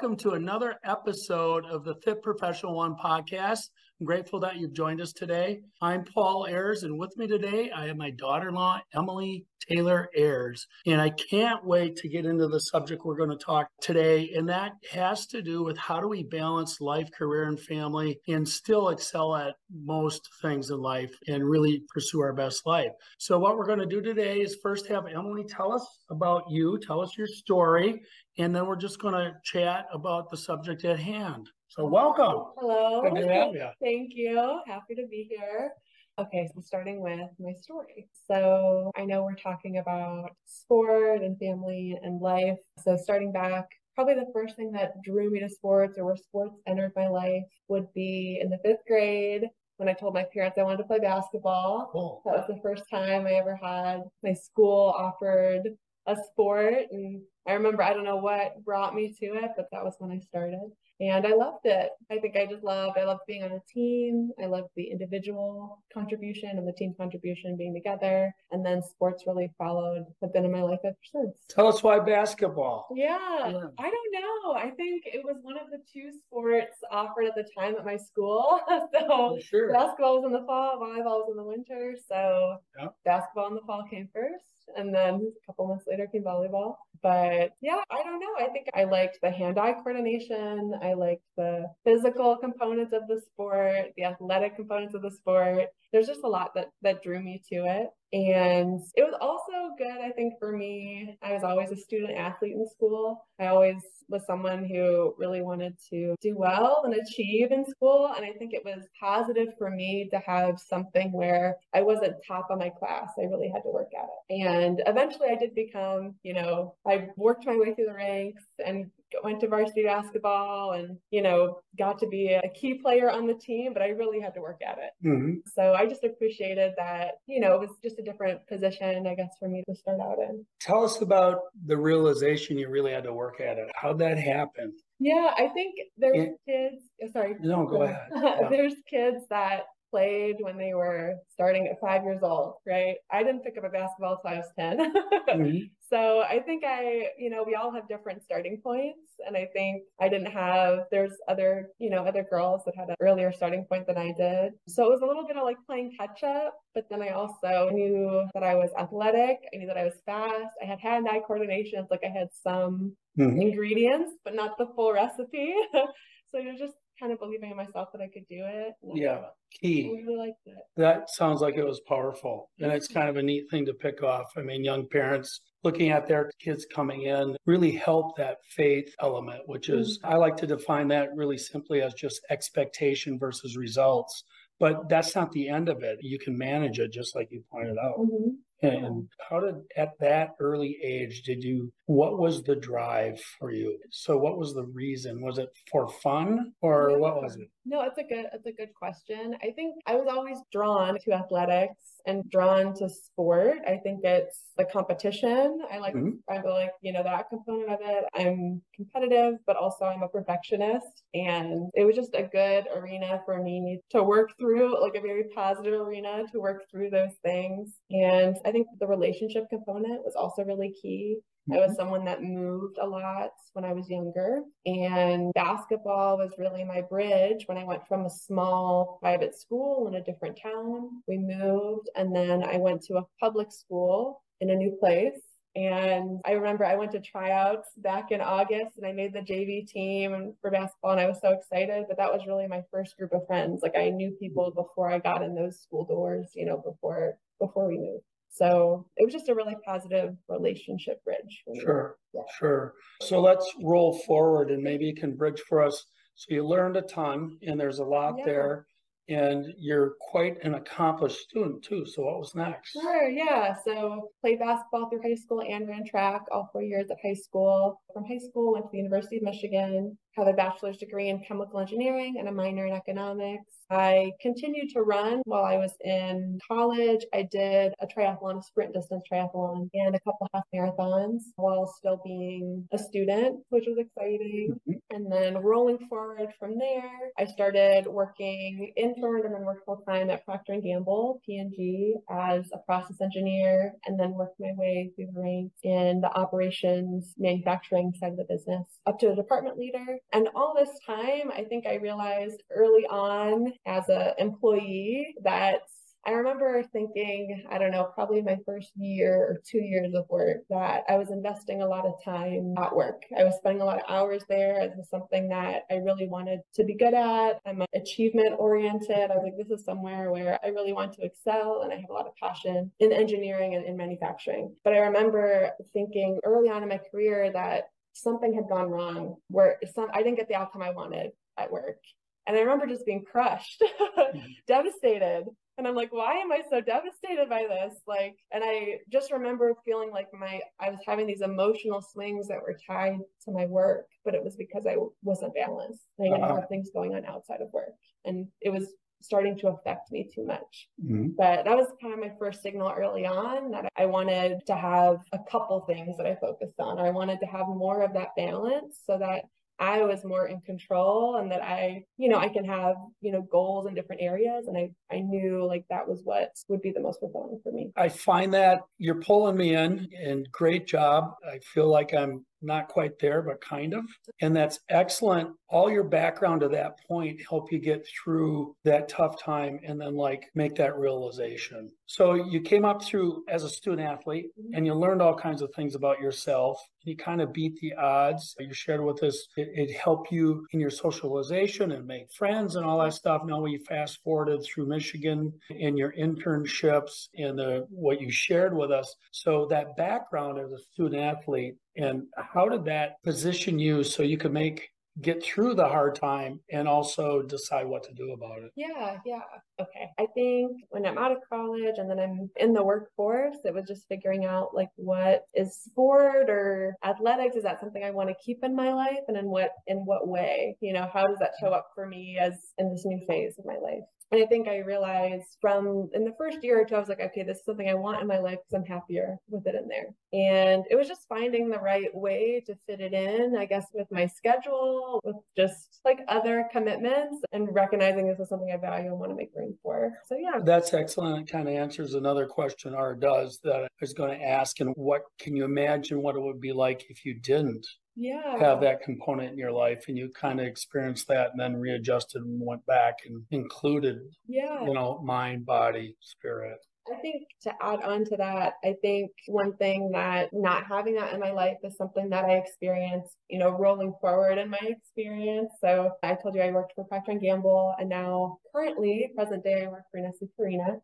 welcome to another episode of the Fit Professional One podcast. I'm grateful that you've joined us today. I'm Paul Ayres, and with me today, I have my daughter in law, Emily Taylor Ayres. And I can't wait to get into the subject we're going to talk today. And that has to do with how do we balance life, career, and family and still excel at most things in life and really pursue our best life. So, what we're going to do today is first have Emily tell us about you, tell us your story, and then we're just going to chat about the subject at hand. So, welcome. Hello. Good to have you. Thank you. Happy to be here. Okay, so starting with my story. So, I know we're talking about sport and family and life. So, starting back, probably the first thing that drew me to sports or where sports entered my life would be in the fifth grade when I told my parents I wanted to play basketball. Cool. That was the first time I ever had my school offered a sport. And I remember, I don't know what brought me to it, but that was when I started and I loved it. I think I just loved, I loved being on a team. I loved the individual contribution and the team contribution being together. And then sports really followed, have been in my life ever since. Tell us why basketball. Yeah, Yeah. I don't know. I think it was one of the two sports offered at the time at my school. so oh, sure. basketball was in the fall, volleyball was in the winter. So Yeah. basketball in the fall came first. And then a couple months later came volleyball. But yeah, I don't know. I think I liked the hand eye coordination. I liked the physical components of the sport, the athletic components of the sport. There's just a lot that, that drew me to it. And it was also good, I think, for me. I was always a student athlete in school. I always was someone who really wanted to do well and achieve in school. And I think it was positive for me to have something where I wasn't top of my class. I really had to work at it. And eventually I did become, you know, I worked my way through the ranks and went to varsity basketball and, you know, got to be a key player on the team, but I really had to work at it. Mhm. So I just appreciated that, you know, it was just a different position, I guess, for me to start out in. Tell us about the realization you really had to work at it. How'd that happen? Yeah, I think there's kids, oh, sorry. No, go ahead. Yeah. there's kids that played when they were starting at five years old, right? I didn't pick up a basketball until I was 10. Mhm. So I think I, you know, we all have different starting points. And I think I didn't have, there's other, you know, other girls that had an earlier starting point than I did. So it was a little bit of like playing catch up. But then I also knew that I was athletic. I knew that I was fast. I had hand eye coordination. It's like I had some Mhm. ingredients, but not the full recipe. so you're just kind of believing in myself that I could do it. Yeah, key. really liked it. That sounds like it was powerful. And it's kind of a neat thing to pick off. I mean, young parents looking at their kids coming in really help that faith element, which is, I like to define that really simply as just expectation versus results. But that's not the end of it. You can manage it just like you pointed out. Mhm. And mm-hmm. how did, at that early age, did you, what was the drive for you? So, what was the reason? Was it for fun or what was it? No, it's a good it's a good question. I think I was always drawn to athletics and drawn to sport. I think it's the competition. I like Mhm. I like, you know, that component of it. I'm competitive, but also I'm a perfectionist. And it was just a good arena for me to work through, like a very positive arena to work through those things. And I think the relationship component was also really key. I was someone that moved a lot when I was younger, and basketball was really my bridge when I went from a small private school in a different town. We moved, and then I went to a public school in a new place. And I remember I went to tryouts back in August and I made the JV team for basketball and I was so excited. But that was really my first group of friends. Like I knew people before I got in those school doors, you know, before before we moved. So it was just a really positive relationship bridge. Sure, Yeah. sure. So let's roll forward and maybe you can bridge for us. So you learned a ton and there's a lot Yeah. there. And you're quite an accomplished student too. So what was next? Sure, yeah. So played basketball through high school and ran track all four years at high school. From high school, went to the University of Michigan, have a bachelor's degree in chemical engineering and a minor in economics. I continued to run while I was in college. I did a triathlon, a sprint distance triathlon, and a couple half marathons while still being a student, which was exciting. Mm-hmm. And then rolling forward from there, I started working intern and then worked full time at Procter and Gamble, P&G, as a process engineer, and then worked my way through the ranks in the operations manufacturing side of the business up to a department leader. And all this time, I think I realized early on as an employee that I remember thinking, I don't know, probably my first year or two years of work, that I was investing a lot of time at work. I was spending a lot of hours there. Was something that I really wanted to be good at. I'm achievement oriented. I was like, this is somewhere where I really want to excel and I have a lot of passion in engineering and in manufacturing. But I remember thinking early on in my career that something had gone wrong where some I didn't get the outcome I wanted at work. And I remember just being crushed, devastated. And I'm like, why am I so devastated by this? Like, and I just remember feeling like my, I was having these emotional swings that were tied to my work, but it was because I wasn't balanced. I didn't uh-huh. have things going on outside of work. And it was starting to affect me too much. Mm-hmm. But that was kind of my first signal early on that I wanted to have a couple things that I focused on. I wanted to have more of that balance so that I was more in control and that I, you know, I can have, you know, goals in different areas. And I, I knew like that was what would be the most fulfilling for me. I find that you're pulling me in and great job. I feel like I'm not quite there, but kind of. And that's excellent. All your background to that point help you get through that tough time and then like make that realization. So you came up through as a student athlete and you learned all kinds of things about yourself. You kind of beat the odds. You shared with us it, it helped you in your socialization and make friends and all that stuff. Now we fast forwarded through Michigan in your internships and the, what you shared with us. So that background as a student athlete and how did that position you so you could make get through the hard time and also decide what to do about it? Yeah, yeah. Okay. I think when I'm out of college and then I'm in the workforce, it was just figuring out like what is sport or athletics? Is that something I want to keep in my life? And in what in what way? You know, how does that show up for me as in this new phase of my life? And I think I realized from in the first year or two, I was like, okay, this is something I want in my life because I'm happier with it in there. And it was just finding the right way to fit it in, I guess, with my schedule, with just like other commitments and recognizing this is something I value and want to make room for. So, yeah. That's excellent. It kind of answers another question, or does, that I was going to ask. And what can you imagine what it would be like if you didn't? yeah. have that component in your life and you kind of experienced that and then readjusted and went back and included yeah you know mind body spirit I think to add on to that, I think one thing that not having that in my life is something that I experienced, you know, rolling forward in my experience. So I told you I worked for Procter and Gamble, and now currently, present day, I work for Nestle Purina,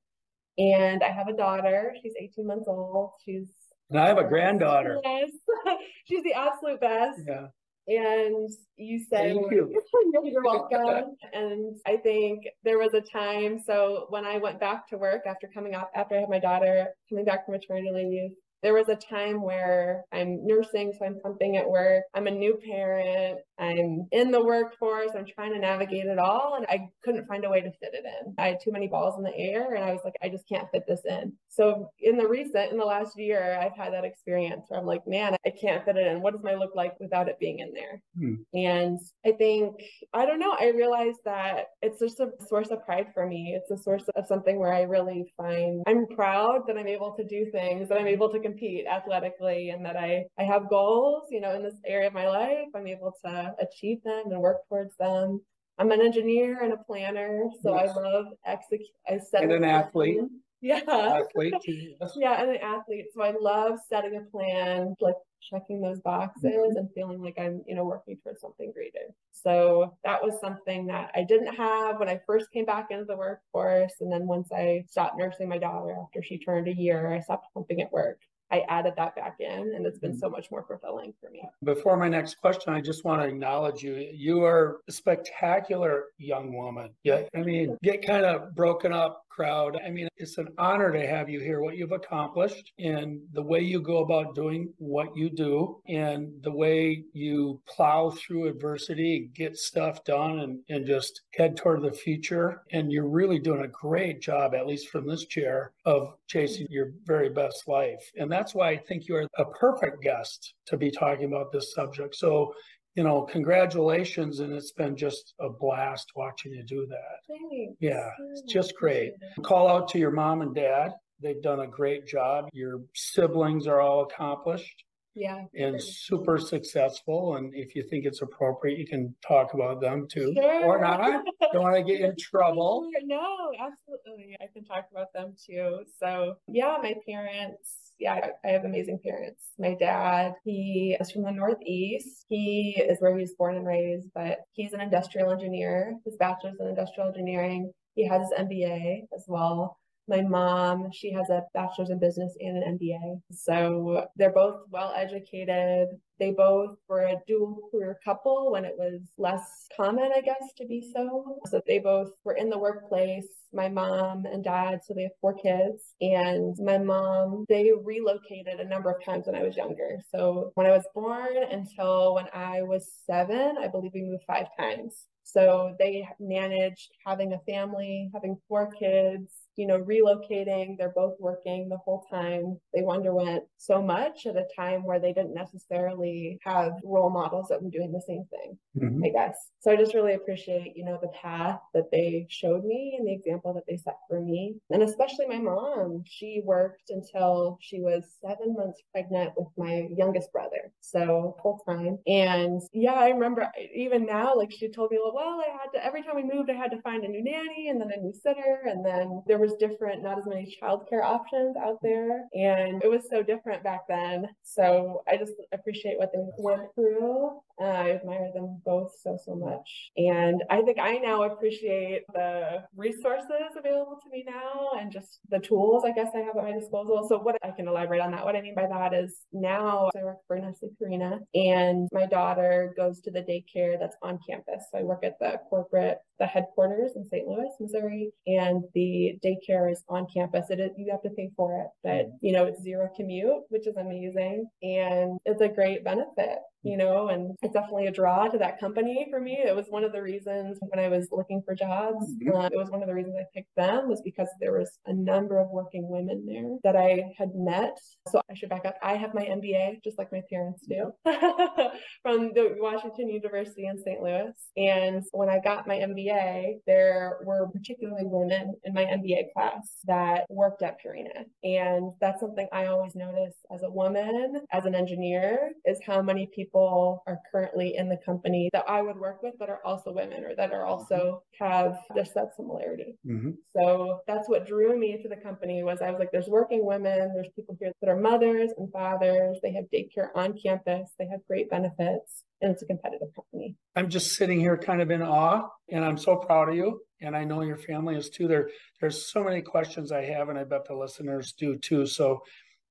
and I have a daughter. She's 18 months old. She's and I have a granddaughter. Yes. She's the absolute best. Yeah. And you said, Thank you. You're welcome. and I think there was a time. So when I went back to work after coming up, after I had my daughter coming back from maternity leave, there was a time where I'm nursing, so I'm pumping at work. I'm a new parent. I'm in the workforce. I'm trying to navigate it all. And I couldn't find a way to fit it in. I had too many balls in the air and I was like, I just can't fit this in. So in the recent, in the last year, I've had that experience where I'm like, man, I can't fit it in. What does my look like without it being in there? Hmm. And I think, I don't know, I realized that it's just a source of pride for me. It's a source of something where I really find I'm proud that I'm able to do things, that I'm able to compete athletically and that I, I have goals, you know, in this area of my life. I'm able to achieve them and work towards them. I'm an engineer and a planner, so yes. I love execute. I set and an athlete. Yeah. Athlete. yeah, and an athlete. So I love setting a plan, like checking those boxes mm-hmm. and feeling like I'm, you know, working towards something greater. So that was something that I didn't have when I first came back into the workforce. And then once I stopped nursing my daughter after she turned a year, I stopped pumping at work. I added that back in and it's been mm-hmm. so much more fulfilling for me. Before my next question, I just want to acknowledge you. You are a spectacular young woman. Yeah. I mean, get kind of broken up crowd. I mean, it's an honor to have you here, what you've accomplished and the way you go about doing what you do and the way you plow through adversity, get stuff done and, and just head toward the future. And you're really doing a great job, at least from this chair, of chasing your very best life. And that's why I think you are a perfect guest to be talking about this subject. So you know, congratulations. And it's been just a blast watching you do that. Thanks. Yeah, it's just great. Call out to your mom and dad. They've done a great job. Your siblings are all accomplished Yeah. and super successful. And if you think it's appropriate, you can talk about them too. Sure. Or not. Don't want to get in trouble. No, absolutely. I can talk about them too. So, yeah, my parents, yeah, I have amazing parents. My dad, he is from the Northeast. He is where he was born and raised, but he's an industrial engineer, his bachelor's in industrial engineering. He has his MBA as well. My mom, she has a bachelor's in business and an MBA. So they're both well educated. They both were a dual career couple when it was less common, I guess, to be so. So they both were in the workplace. My mom and dad, so they have four kids. And my mom, they relocated a number of times when I was younger. So when I was born until when I was seven, I believe we moved five times. So they managed having a family, having four kids, you know, relocating. They're both working the whole time. They underwent so much at a time where they didn't necessarily have role models that were doing the same thing, Mhm. I guess. So I just really appreciate, you know, the path that they showed me and the example that they set for me. And especially my mom, she worked until she was seven months pregnant with my youngest brother. So full time. And yeah, I remember even now, like she told me, well, I had to, every time we moved, I had to find a new nanny and then a new sitter. And then there was different, not as many childcare options out there. And it was so different back then. So I just appreciate what they went through. Uh, I admire them both so, so much. And I think I now appreciate the resources available to me now and just the tools I guess I have at my disposal. So what I can elaborate on that. What I mean by that is now I work for Nestle Purina and my daughter goes to the daycare that's on campus. So I work at the corporate, the headquarters in St. Louis, Missouri, and the daycare is on campus. It is, you have to pay for it, but you know, it's zero commute, which is amazing. And it's a great benefit you know, and it's definitely a draw to that company for me. It was one of the reasons when I was looking for jobs, Mhm. uh, it was one of the reasons I picked them was because there was a number of working women there that I had met. So I should back up. I have my MBA, just like my parents do, from the Washington University in St. Louis. And when I got my MBA, there were particularly women in my MBA class that worked at Purina. And that's something I always notice as a woman, as an engineer, is how many people are currently in the company that I would work with that are also women or that are also have just that similarity. Mhm. So that's what drew me to the company was I was like, there's working women, there's people here that are mothers and fathers, they have daycare on campus, they have great benefits, and it's a competitive company. I'm just sitting here kind of in awe and I'm so proud of you. And I know your family is too. There, there's so many questions I have, and I bet the listeners do too. So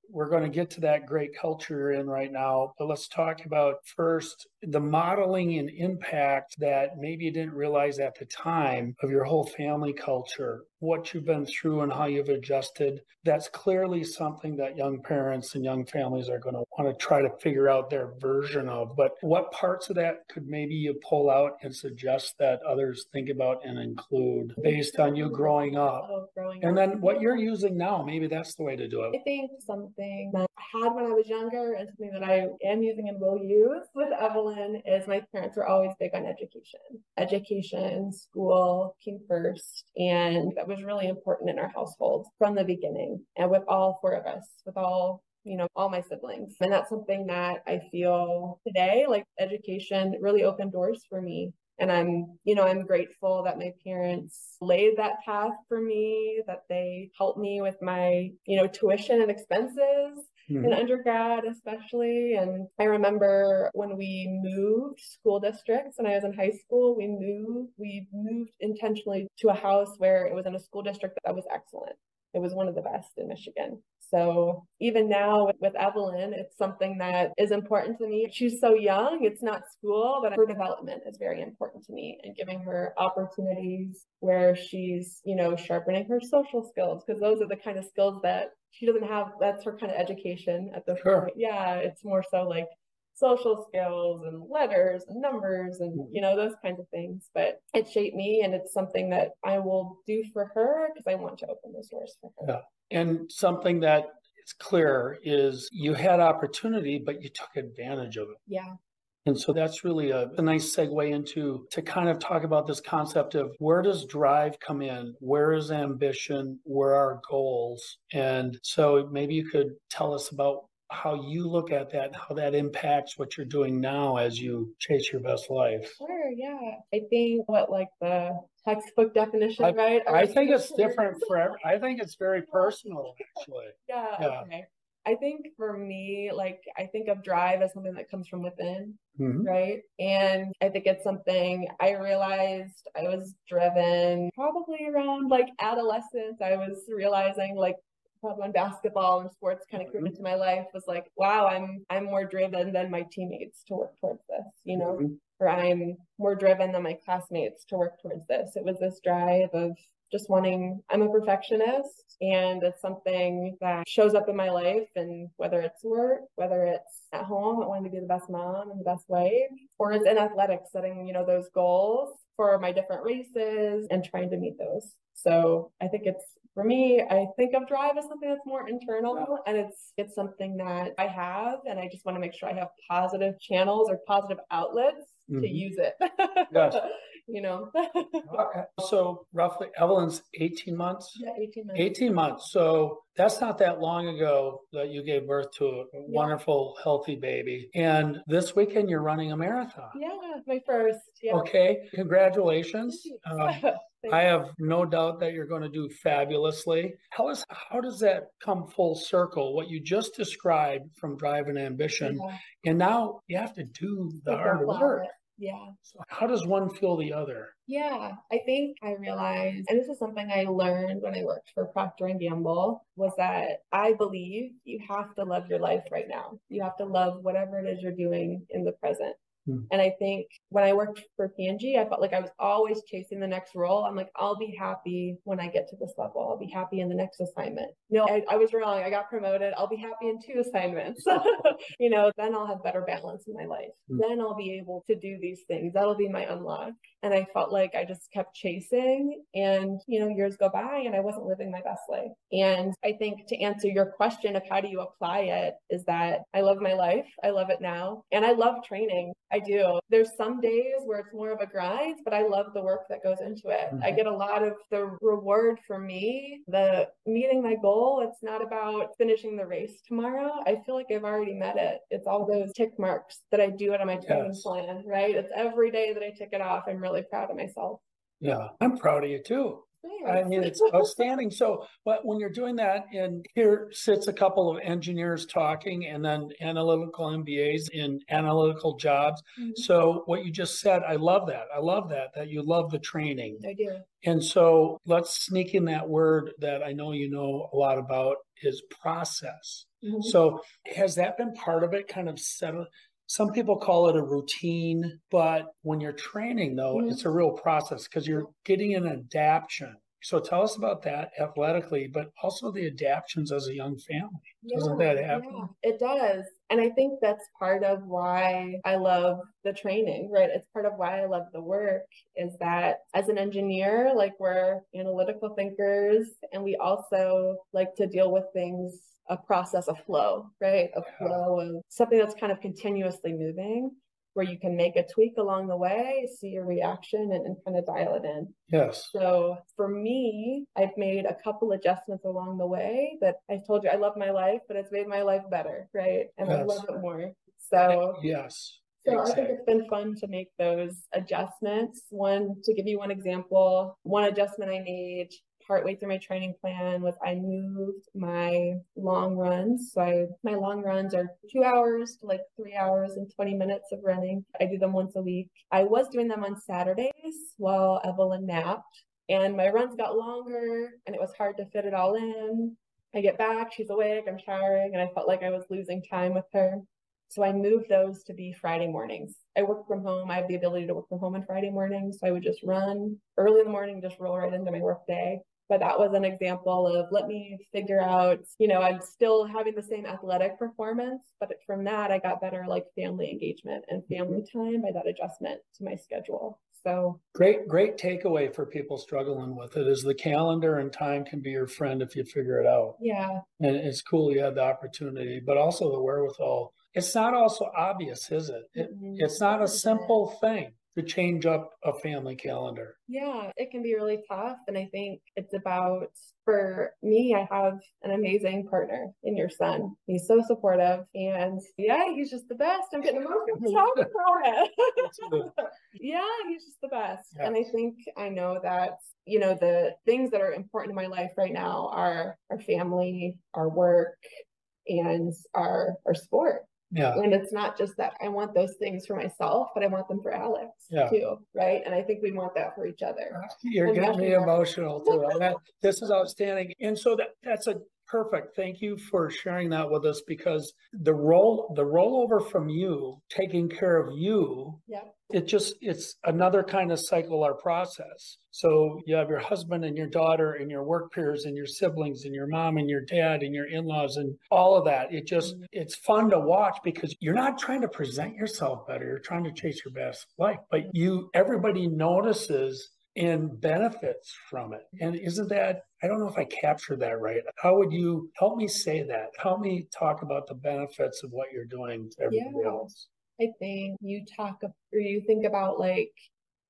we're going to get to that great culture you're in right now. But let's talk about first the modeling and impact that maybe you didn't realize at the time of your whole family culture, what you've been through and how you've adjusted. That's clearly something that young parents and young families are going to want to try to figure out their version of. But what parts of that could maybe you pull out and suggest that others think about and include based on you growing up? Oh, growing And up. then what you're using now, maybe that's the way to do it. I think something had when I was younger and something that I am using and will use with Evelyn is my parents were always big on education. Education, school came first. And that was really important in our household from the beginning. And with all four of us, with all you know, all my siblings. And that's something that I feel today, like education really opened doors for me and i'm you know i'm grateful that my parents laid that path for me that they helped me with my you know tuition and expenses Mhm. in undergrad especially and i remember when we moved school districts when i was in high school we moved we moved intentionally to a house where it was in a school district that was excellent it was one of the best in michigan So even now with Evelyn, it's something that is important to me. She's so young, it's not school, but her development is very important to me and giving her opportunities where she's, you know, sharpening her social skills because those are the kind of skills that she doesn't have. That's her kind of education at the sure. point. Yeah, it's more so like social skills and letters and numbers and mm-hmm. you know those kinds of things but it shaped me and it's something that i will do for her because i want to open those doors for her yeah and something that is clear is you had opportunity but you took advantage of it yeah and so that's really a, a, nice segue into to kind of talk about this concept of where does drive come in? Where is ambition? Where are goals? And so maybe you could tell us about how you look at that and how that impacts what you're doing now as you chase your best life. Sure, yeah. I think what like the textbook definition, I, right? I think it's different for I think it's very personal actually. Yeah, yeah. Okay. I think for me, like I think of drive as something that comes from within, mm-hmm. right? And I think it's something I realized I was driven probably around like adolescence. I was realizing like when basketball and sports kind of came mm-hmm. into my life was like, wow, I'm I'm more driven than my teammates to work towards this, you know, mm-hmm. or I'm more driven than my classmates to work towards this. It was this drive of just wanting i'm a perfectionist and it's something that shows up in my life and whether it's work whether it's at home i to be the best mom and the best wife or it's in athletics setting you know those goals for my different races and trying to meet those so i think it's for me, I think of drive as something that's more internal and it's it's something that I have and I just want to make sure I have positive channels or positive outlets mm-hmm. to use it. yes. You know. okay. So roughly Evelyn's 18 months? Yeah, 18 months. 18 months. So that's not that long ago that you gave birth to a yeah. wonderful, healthy baby. And this weekend you're running a marathon. Yeah, my first. Yeah. Okay. Congratulations. Um, I have no doubt that you're going to do fabulously. Tell us, how does that come full circle? What you just described from drive and ambition, yeah. and now you have to do the hard work. Yeah. So how does one feel the other? Yeah, I think I realized, and this is something I learned when I worked for Procter and Gamble, was that I believe you have to love your life right now. You have to love whatever it is you're doing in the present. Hmm. And I think when I worked for P&G, I felt like I was always chasing the next role. I'm like, I'll be happy when I get to this level. I'll be happy in the next assignment. No, I, I was wrong. I got promoted. I'll be happy in two assignments. you know, then I'll have better balance in my life. Mm. Then I'll be able to do these things. That'll be my unlock. And I felt like I just kept chasing and, you know, years go by and I wasn't living my best life. And I think to answer your question of how do you apply it is that I love my life. I love it now. And I love training. I do. There's some days where it's more of a grind, but I love the work that goes into it. Mm-hmm. I get a lot of the reward for me, the meeting my goal. It's not about finishing the race tomorrow. I feel like I've already met it. It's all those tick marks that I do out of my training yes. plan, right? It's every day that I tick it off. I'm really proud of myself. Yeah, I'm proud of you too. I mean, it's outstanding. So, but when you're doing that, and here sits a couple of engineers talking, and then analytical MBAs in analytical jobs. Mm-hmm. So, what you just said, I love that. I love that, that you love the training. I do. And so, let's sneak in that word that I know you know a lot about is process. Mm-hmm. So, has that been part of it, kind of set some people call it a routine, but when you're training, though, mm-hmm. it's a real process because you're getting an adaptation. So tell us about that athletically, but also the adaptations as a young family. Yeah, Doesn't that happen? Yeah, it does. And I think that's part of why I love the training, right? It's part of why I love the work is that as an engineer, like we're analytical thinkers and we also like to deal with things a process, a flow, right? A flow of something that's kind of continuously moving where you can make a tweak along the way, see your reaction and, and, kind of dial it in. Yes. So for me, I've made a couple adjustments along the way that I told you I love my life, but it's made my life better, right? And yes. I love it more. So yes. So exactly. I think it's been fun to make those adjustments. One, to give you one example, one adjustment I made partway through my training plan was I moved my long runs. So I, my long runs are two hours to like three hours and 20 minutes of running. I do them once a week. I was doing them on Saturdays while Evelyn napped and my runs got longer and it was hard to fit it all in. I get back, she's awake, I'm showering, and I felt like I was losing time with her. So I moved those to be Friday mornings. I work from home. I have the ability to work from home on Friday mornings. So I would just run early in the morning, just roll right into my work day. But that was an example of let me figure out, you know, I'm still having the same athletic performance, but from that, I got better like family engagement and family time by that adjustment to my schedule. So great, great takeaway for people struggling with it is the calendar and time can be your friend if you figure it out. Yeah. And it's cool you had the opportunity, but also the wherewithal. It's not also obvious, is it? it mm-hmm. It's not a simple thing to change up a family calendar. Yeah, it can be really tough. And I think it's about, for me, I have an amazing partner in your son. He's so supportive. And yeah, he's just the best. I'm getting emotional about it. yeah, he's just the best. Yes. And I think I know that, you know, the things that are important in my life right now are our family, our work, and our our sport yeah. And it's not just that I want those things for myself, but I want them for Alex yeah. too. Right. And I think we want that for each other. You're and getting me emotional too. this is outstanding. And so that that's a perfect. Thank you for sharing that with us because the roll the rollover from you taking care of you yeah it just it's another kind of cycle or process. So you have your husband and your daughter and your work peers and your siblings and your mom and your dad and your in-laws and all of that. It just mm-hmm. it's fun to watch because you're not trying to present yourself better. You're trying to chase your best life. But you everybody notices and benefits from it. And isn't that, I don't know if I captured that right. How would you help me say that? Help me talk about the benefits of what you're doing to everybody yeah. else. I think you talk or you think about like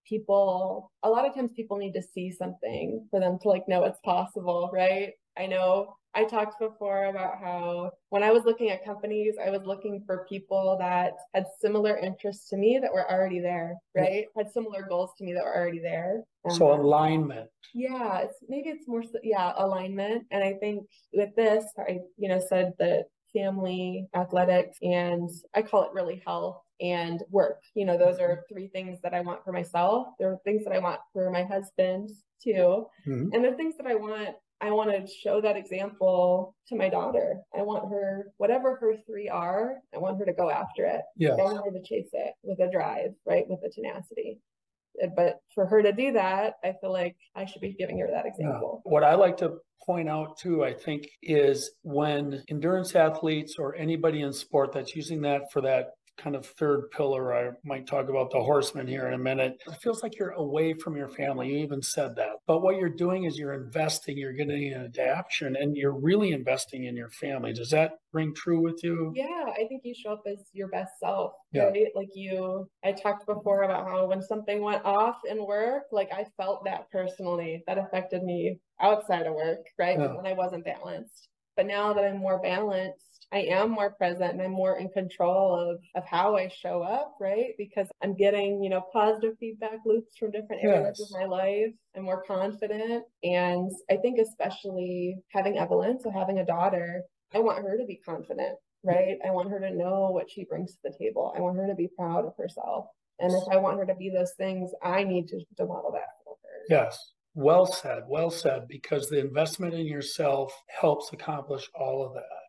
people, a lot of times people need to see something for them to like know it's possible, right? I know I talked before about how when I was looking at companies, I was looking for people that had similar interests to me that were already there, right? Yeah. Had similar goals to me that were already there. Um, so alignment. Yeah, it's maybe it's more yeah, alignment. And I think with this, I you know said that family, athletics, and I call it really health and work. You know, those are three things that I want for myself. There are things that I want for my husband too. Mm-hmm. And the things that I want I want to show that example to my daughter. I want her, whatever her three are, I want her to go after it. Yeah. I want her to chase it with a drive, right? With a tenacity. But for her to do that, I feel like I should be giving her that example. Yeah. What I like to point out too, I think, is when endurance athletes or anybody in sport that's using that for that kind of third pillar. I might talk about the horseman here in a minute. It feels like you're away from your family. You even said that. But what you're doing is you're investing, you're getting an adaptation, and you're really investing in your family. Does that ring true with you? Yeah, I think you show up as your best self. Yeah. Right? Like you, I talked before about how when something went off in work, like I felt that personally. That affected me outside of work, right? Yeah. When I wasn't balanced. But now that I'm more balanced, I am more present and I'm more in control of, of how I show up, right? Because I'm getting, you know, positive feedback loops from different areas yes. of my life. I'm more confident. And I think especially having Evelyn, so having a daughter, I want her to be confident, right? I want her to know what she brings to the table. I want her to be proud of herself. And if I want her to be those things, I need to, to model that for her. Yes. Well said, well said, because the investment in yourself helps accomplish all of that.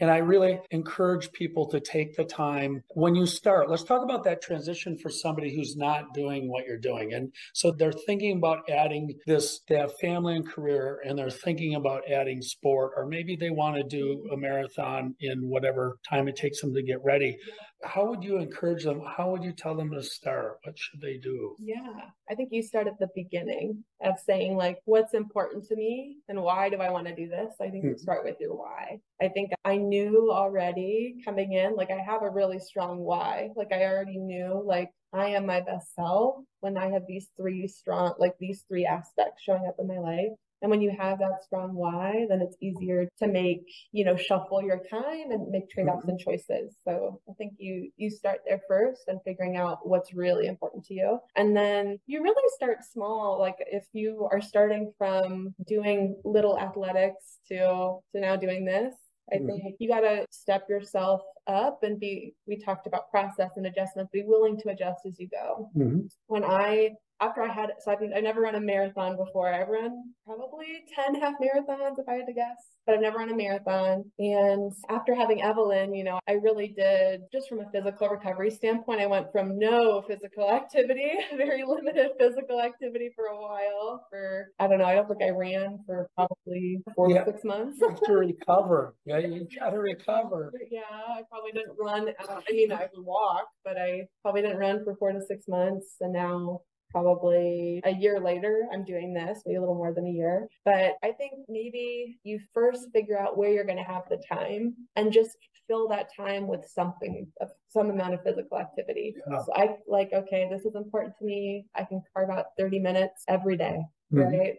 And I really encourage people to take the time when you start. Let's talk about that transition for somebody who's not doing what you're doing. And so they're thinking about adding this, they have family and career, and they're thinking about adding sport, or maybe they want to do a marathon in whatever time it takes them to get ready. How would you encourage them? How would you tell them to start? What should they do? Yeah, I think you start at the beginning of saying, like, what's important to me and why do I want to do this? I think mm-hmm. you start with your why. I think I knew already coming in, like, I have a really strong why. Like, I already knew, like, I am my best self when I have these three strong, like, these three aspects showing up in my life. And when you have that strong why, then it's easier to make, you know, shuffle your time and make trade-offs mm-hmm. and choices. So I think you you start there first and figuring out what's really important to you. And then you really start small. Like if you are starting from doing little athletics to to now doing this, I mm-hmm. think you got to step yourself up and be, we talked about process and adjustments, be willing to adjust as you go. Mm-hmm. When I after I had, so I've, I never run a marathon before. I've run probably 10 half marathons if I had to guess, but I've never run a marathon. And after having Evelyn, you know, I really did just from a physical recovery standpoint, I went from no physical activity, very limited physical activity for a while. For, I don't know, I don't think I ran for probably four Yeah. to six months. You have to recover. Yeah, you gotta recover. Yeah, I probably didn't run. uh, I mean, I would walk, but I probably didn't run for four to six months. And now, probably a year later, I'm doing this, maybe a little more than a year. But I think maybe you first figure out where you're going to have the time and just fill that time with something of some amount of physical activity. Yeah. So I like, okay, this is important to me. I can carve out 30 minutes every day, Mhm. right?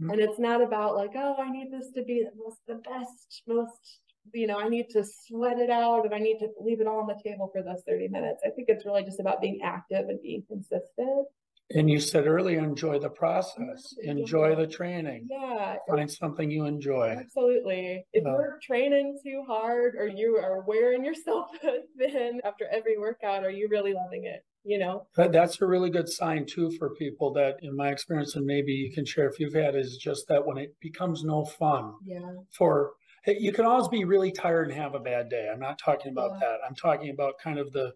Mhm. And it's not about like, oh, I need this to be the most, the best, most, you know, I need to sweat it out and I need to leave it all on the table for those 30 minutes. I think it's really just about being active and being consistent. And you said earlier, enjoy the process, enjoy the training, Yeah, find something you enjoy. absolutely. If Yeah. you're training too hard or you are wearing yourself thin after every workout, are you really loving it? You know? But that's a really good sign too for people that, in my experience, and maybe you can share if you've had, is just that when it becomes no fun Yeah. for, hey, you can always be really tired and have a bad day. I'm not talking about Yeah. that. I'm talking about kind of the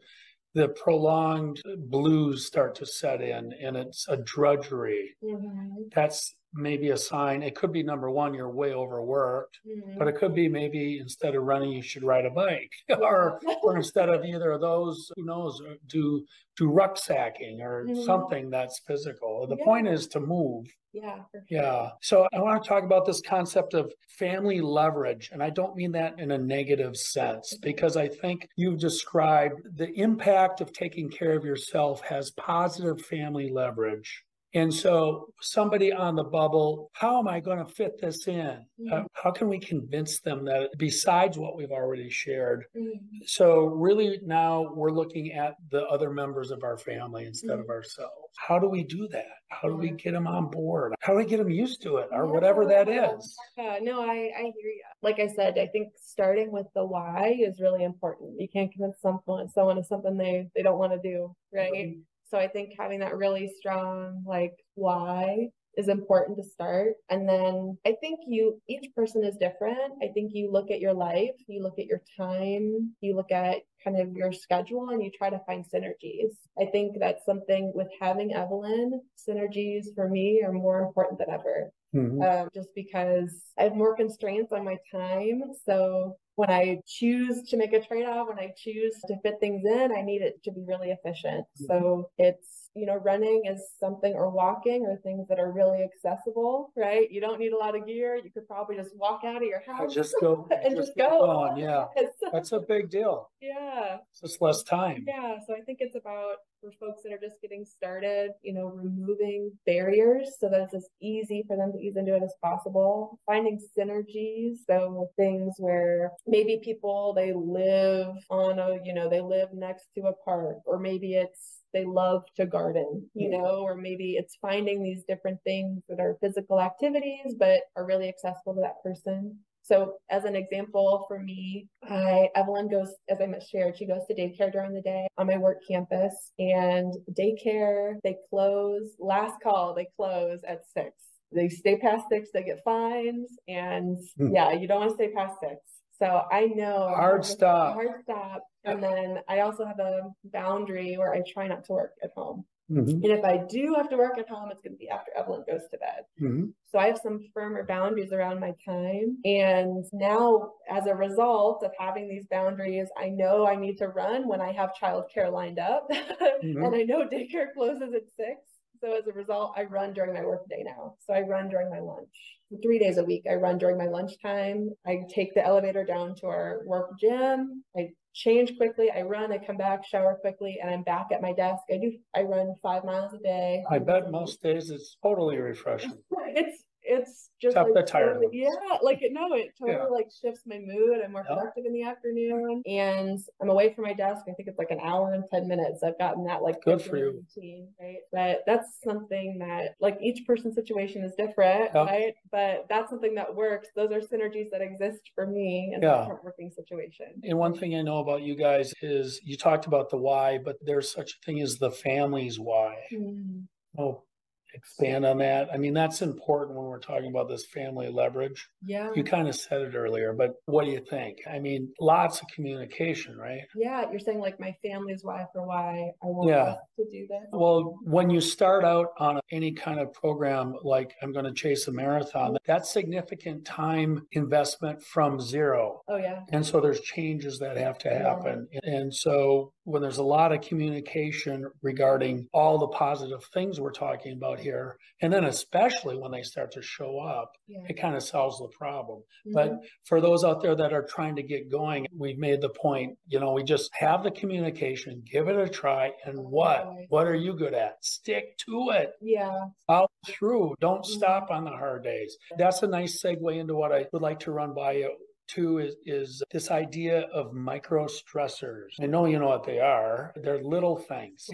the prolonged blues start to set in and it's a drudgery. Mhm. That's maybe a sign. It could be number one, you're way overworked, Mhm. but it could be maybe instead of running, you should ride a bike or or instead of either of those, who knows, uh, do do rucksacking or Mhm. something that's physical. The Yeah. point is to move. yeah. Sure. Yeah. So I want to talk about this concept of family leverage. And I don't mean that in a negative sense, because I think you've described the impact of taking care of yourself has positive family leverage. And so, somebody on the bubble, how am I going to fit this in? Uh, Mhm. how can we convince them that besides what we've already shared? Mhm. So, really, now we're looking at the other members of our family instead of Mhm. ourselves. How do we do that? How do we get them on board? How do we get them used to it or whatever that is? Yeah. Yeah, no, I, I hear you. Like I said, I think starting with the why is really important. You can't convince someone someone of something they they don't want to do, right? So I think having that really strong like why is important to start. And then I think you each person is different. I think you look at your life, you look at your time, you look at kind of your schedule and you try to find synergies. I think that's something with having Evelyn, synergies for me are more important than ever Mhm. um, just because I have more constraints on my time. So when I choose to make a trade off, when I choose to fit things in, I need it to be really efficient. So mm-hmm. it's, you know, running is something or walking or things that are really accessible, right? You don't need a lot of gear. You could probably just walk out of your I house just go, and just get go. On. Yeah, that's a big deal. yeah. It's just less time. Yeah, so I think it's about for folks that are just getting started, you know, removing barriers so that it's as easy for them to ease into it as possible. Finding synergies, so things where maybe people they live on a, you know, they live next to a park, or maybe it's they love to garden, you know, or maybe it's finding these different things that are physical activities but are really accessible to that person. So as an example for me, I Evelyn goes, as I shared, she goes to daycare during the day on my work campus and daycare, they close, last call, they close at six. They stay past six, they get fines. And Hmm. yeah, you don't want to stay past six. So I know Hard stop. Hard stop. And then I also have a boundary where I try not to work at home. Mhm. And if I do have to work at home, it's going to be after Evelyn goes to bed. Mhm. So I have some firmer boundaries around my time. And now, as a result of having these boundaries, I know I need to run when I have childcare lined up. Mhm. and I know daycare closes at six. So as a result, I run during my workday now. So I run during my lunch. Three days a week, I run during my lunchtime. I take the elevator down to our work gym. I change quickly. I run. I come back, shower quickly, and I'm back at my desk. I do. I run five miles a day. I bet most days it's totally refreshing. It's it's just Except like the tired totally- yeah, like it no, it totally Yeah. like shifts my mood. I'm more Yeah. productive in the afternoon, and I'm away from my desk. I think it's like an hour and ten minutes. I've gotten that like Good for you. routine, right? But that's something that like each person's situation is different, Yeah. right? But that's something that works. Those are synergies that exist for me in Yeah. working situation. And one thing I know about you guys is you talked about the why, but there's such a thing as the family's why. Mm, Oh, expand on that? I mean, that's important when we're talking about this family leverage. Yeah. You kind of said it earlier, but what do you think? I mean, lots of communication, right? Yeah, you're saying like my family's why for why I want Yeah. to do this. Well, when you start out on any kind of program like I'm going to chase a marathon, mm-hmm. that's significant time investment from zero. Oh yeah. And so there's changes that have to Yeah. happen. And so when there's a lot of communication regarding all the positive things we're talking about here, and then especially when they start to show up, Yeah. it kind of solves the problem. Mhm. But for those out there that are trying to get going, we've made the point, you know, we just have the communication, give it a try. And what? Right. What are you good at? Stick to it. yeah. Follow through. Don't Mhm. stop on the hard days. That's a nice segue into what I would like to run by you too is, is this idea of micro stressors. I know you know what they are. They're little things.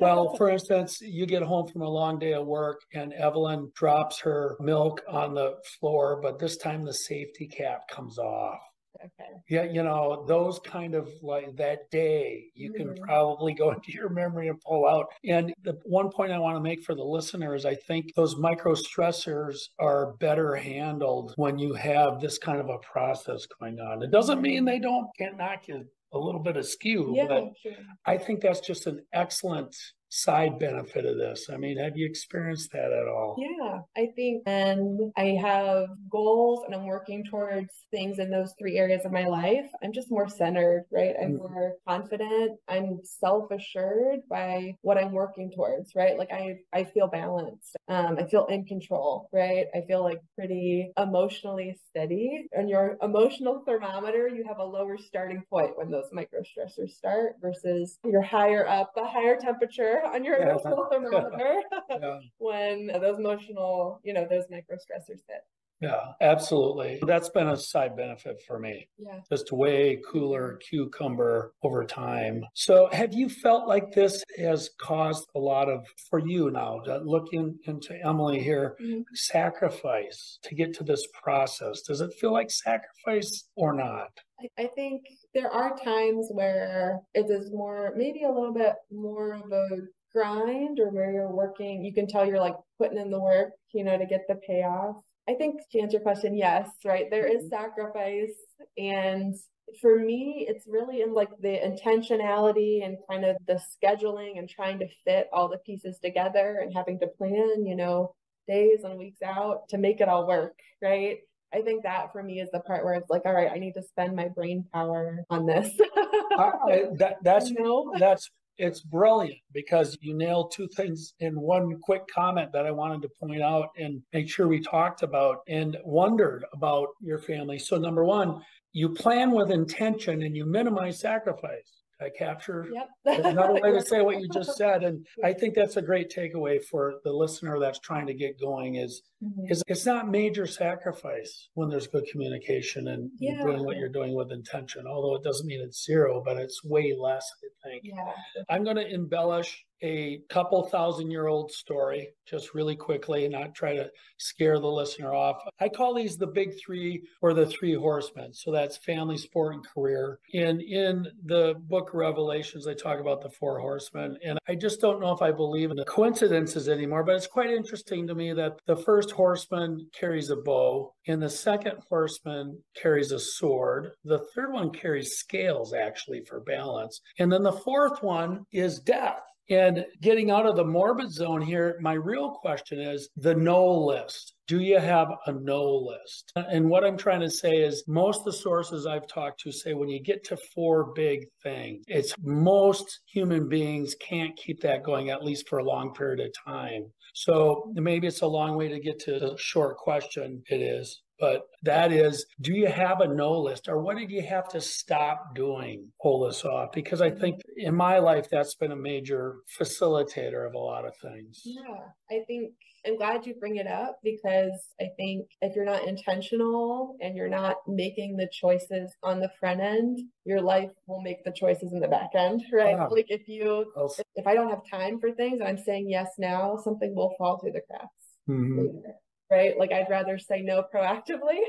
Well, for instance, you get home from a long day of work and Evelyn drops her milk on the floor, but this time the safety cap comes off. Okay. Yeah, you know, those kind of like that day, you can Mhm. probably go into your memory and pull out. And the one point I want to make for the listeners, I think those micro stressors are better handled when you have this kind of a process going on. It doesn't mean they don't can't knock you a little bit askew, Yeah, but sure. I think that's just an excellent side benefit of this. I mean, have you experienced that at all? Yeah, I think and I have goals and I'm working towards things in those three areas of my life. I'm just more centered, right? I'm Mhm. more confident. I'm self-assured by what I'm working towards, right? Like I I feel balanced. Um, I feel in control, right? I feel like pretty emotionally steady. And your emotional thermometer, you have a lower starting point when those micro stressors start versus you're higher up, a higher temperature on your emotional thermometer Yeah. when those emotional, you know, those micro stressors hit. Yeah, absolutely. That's been a side benefit for me. Yeah. just way cooler cucumber over time. So, have you felt like this has caused a lot of, for you now, to look into Emily here, Mhm. sacrifice to get to this process? Does it feel like sacrifice or not? I think there are times where it is more, maybe a little bit more of a grind or where you're working, you can tell you're like putting in the work, you know, to get the payoff. I think to answer your question, yes, right? There is mm-hmm. sacrifice. And for me, it's really in like the intentionality and kind of the scheduling and trying to fit all the pieces together and having to plan, you know, days and weeks out to make it all work, right? I think that for me is the part where it's like, all right, I need to spend my brain power on this. I, I, that, that's You know? that's it's brilliant because you nailed two things in one quick comment that I wanted to point out and make sure we talked about and wondered about your family. So number one, you plan with intention and you minimize sacrifice. I capture Yep. Another way to say what you just said. And I think that's a great takeaway for the listener that's trying to get going is, Mhm. is it's not major sacrifice when there's good communication and you're doing what you're doing with intention. Although it doesn't mean it's zero, but it's way less, I think. Yeah. I'm going to embellish a couple thousand year old story just really quickly and not try to scare the listener off. I call these the big three or the three horsemen. So that's family, sport, and career. And in the book Revelations, they talk about the four horsemen. And I just don't know if I believe in the coincidences anymore, but it's quite interesting to me that the first horseman carries a bow, and the second horseman carries a sword. The third one carries scales, actually, for balance. And then the fourth one is death. And getting out of the morbid zone here, my real question is the no list. Do you have a no list? And what I'm trying to say is most of the sources I've talked to say when you get to four big things, it's most human beings can't keep that going at least for a long period of time. So maybe it's a long way to get to the short question. It is. But that is, do you have a no list or what did you have to stop doing? Pull this off? Because I think in my life, that's been a major facilitator of a lot of things. Yeah. I think I'm glad you bring it up because I think if you're not intentional and you're not making the choices on the front end, your life will make the choices in the back end, right? Yeah. Like if you if I don't have time for things and I'm saying yes now, something will fall through the cracks Mhm. Right? Like I'd rather say no proactively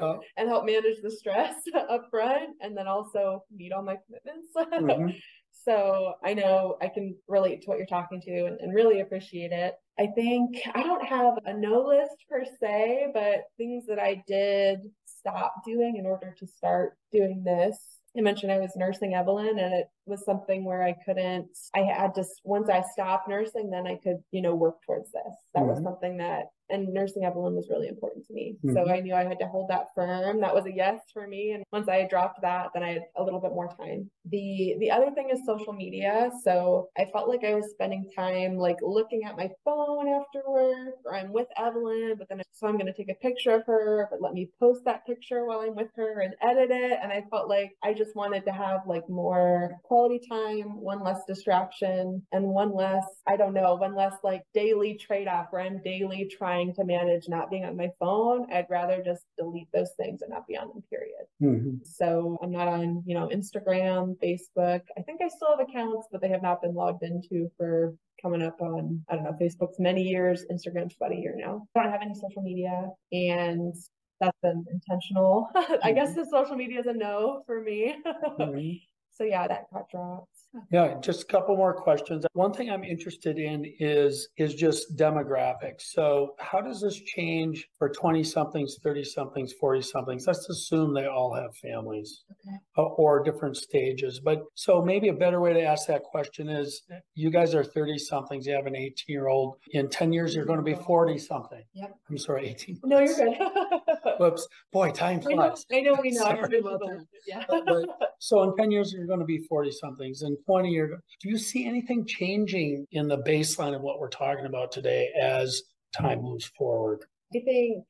Uh, and help manage the stress up front and then also meet all my commitments. mhm. So I know I can relate to what you're talking to and, and really appreciate it. I think I don't have a no list per se, but things that I did stop doing in order to start doing this. I mentioned I was nursing Evelyn and it was something where I couldn't, I had to, once I stopped nursing, then I could, you know, work towards this. That mm-hmm. was something that and nursing Evelyn was really important to me. Mm-hmm. So I knew I had to hold that firm. That was a yes for me. And once I dropped that, then I had a little bit more time. The the other thing is social media. So I felt like I was spending time like looking at my phone after work or I'm with Evelyn, but then so I'm gonna take a picture of her, but let me post that picture while I'm with her and edit it. And I felt like I just wanted to have like more quality time, one less distraction, and one less, I don't know, one less like daily trade-off where I'm daily trying trying to manage not being on my phone, I'd rather just delete those things and not be on them, period. Mm-hmm. So I'm not on, you know, Instagram, Facebook. I think I still have accounts, but they have not been logged into for coming up on, I don't know, Facebook's many years, Instagram's about a year now. I don't have any social media and that's been intentional. I guess mm-hmm. the social media is a no for me. mm-hmm. So yeah, that got dropped. Yeah, just a couple more questions. One thing I'm interested in is is just demographics. So how does this change for 20 somethings, 30 somethings, 40 somethings? Let's assume they all have families okay. Uh, or different stages. But so maybe a better way to ask that question is you guys are 30 somethings, you have an 18 year old. In 10 years, you're going to be 40 something. Yep. I'm sorry, 18. No, you're good. Whoops. Boy, time flies. I know, I know we know. yeah. But, but, so in 10 years, you're going to be 40 somethings. In 20 years, do you see anything changing in the baseline of what we're talking about today as time moves forward? I think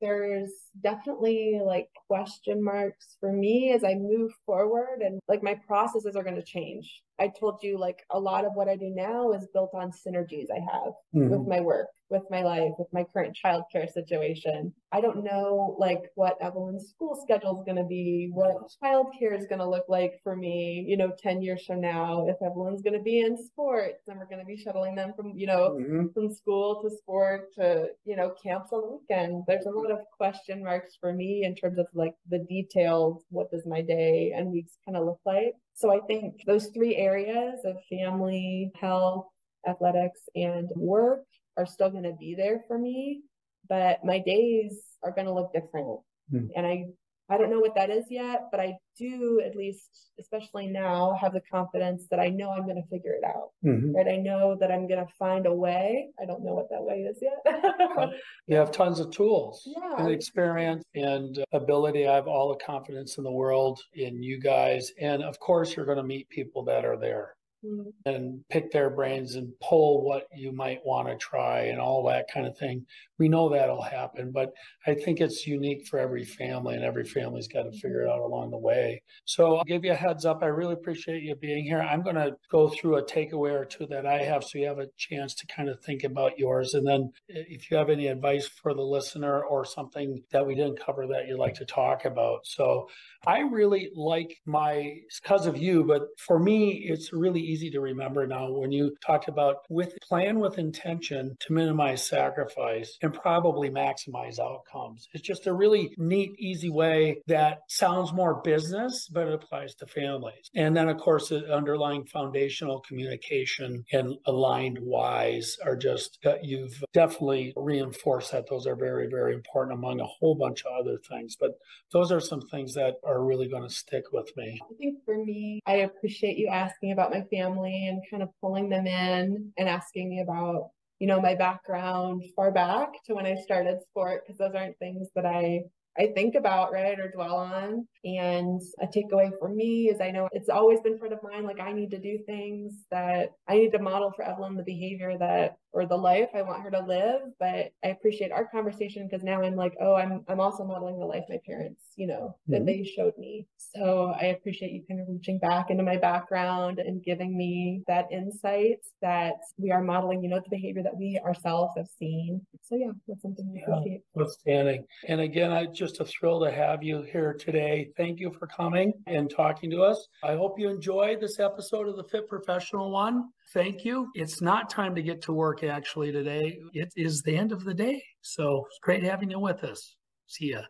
there's definitely like question marks for me as I move forward and like my processes are going to change. I told you like a lot of what I do now is built on synergies I have mm-hmm. with my work with my life, with my current childcare situation. I don't know like what Evelyn's school schedule is going to be, what childcare is going to look like for me, you know, 10 years from now. If Evelyn's going to be in sports and we're going to be shuttling them from, you know, mm-hmm. from school to sport to, you know, camps on the weekend. There's a lot of question marks for me in terms of like the details. What does my day and weeks kind of look like? So I think those three areas of family, health, athletics, and work are still going to be there for me, but my days are going to look different. Mm. And I I don't know what that is yet, but I do at least, especially now, have the confidence that I know I'm going to figure it out. Mm-hmm. Right? I know that I'm going to find a way. I don't know what that way is yet. you have tons of tools yeah. and experience and ability. I have all the confidence in the world in you guys, and of course, you're going to meet people that are there. And pick their brains and pull what you might want to try and all that kind of thing. We know that'll happen, but I think it's unique for every family and every family's got to figure it out along the way. So I'll give you a heads up. I really appreciate you being here. I'm going to go through a takeaway or two that I have so you have a chance to kind of think about yours. And then if you have any advice for the listener or something that we didn't cover that you'd like to talk about. So I really like my, because of you, but for me, it's really easy to remember now when you talked about with plan with intention to minimize sacrifice and probably maximize outcomes. It's just a really neat, easy way that sounds more business, but it applies to families. And then, of course, the underlying foundational communication and aligned whys are just, uh, you've definitely reinforced that those are very, very important among a whole bunch of other things. But those are some things that are really going to stick with me. I think for me, I appreciate you asking about my family and kind of pulling them in and asking me about you know my background far back to when I started sport because those aren't things that I I think about, right, or dwell on. And a takeaway for me is I know it's always been front of mind. Like I need to do things that I need to model for Evelyn the behavior that or the life I want her to live. But I appreciate our conversation because now I'm like, oh, I'm I'm also modeling the life my parents, you know, that mm-hmm. they showed me. So I appreciate you kind of reaching back into my background and giving me that insight that we are modeling, you know, the behavior that we ourselves have seen. So yeah, that's something I yeah, appreciate. Outstanding. And again, I just a thrill to have you here today. Thank you for coming and talking to us. I hope you enjoyed this episode of the Fit Professional One. Thank you. It's not time to get to work actually today. It is the end of the day. So it's great having you with us. See ya.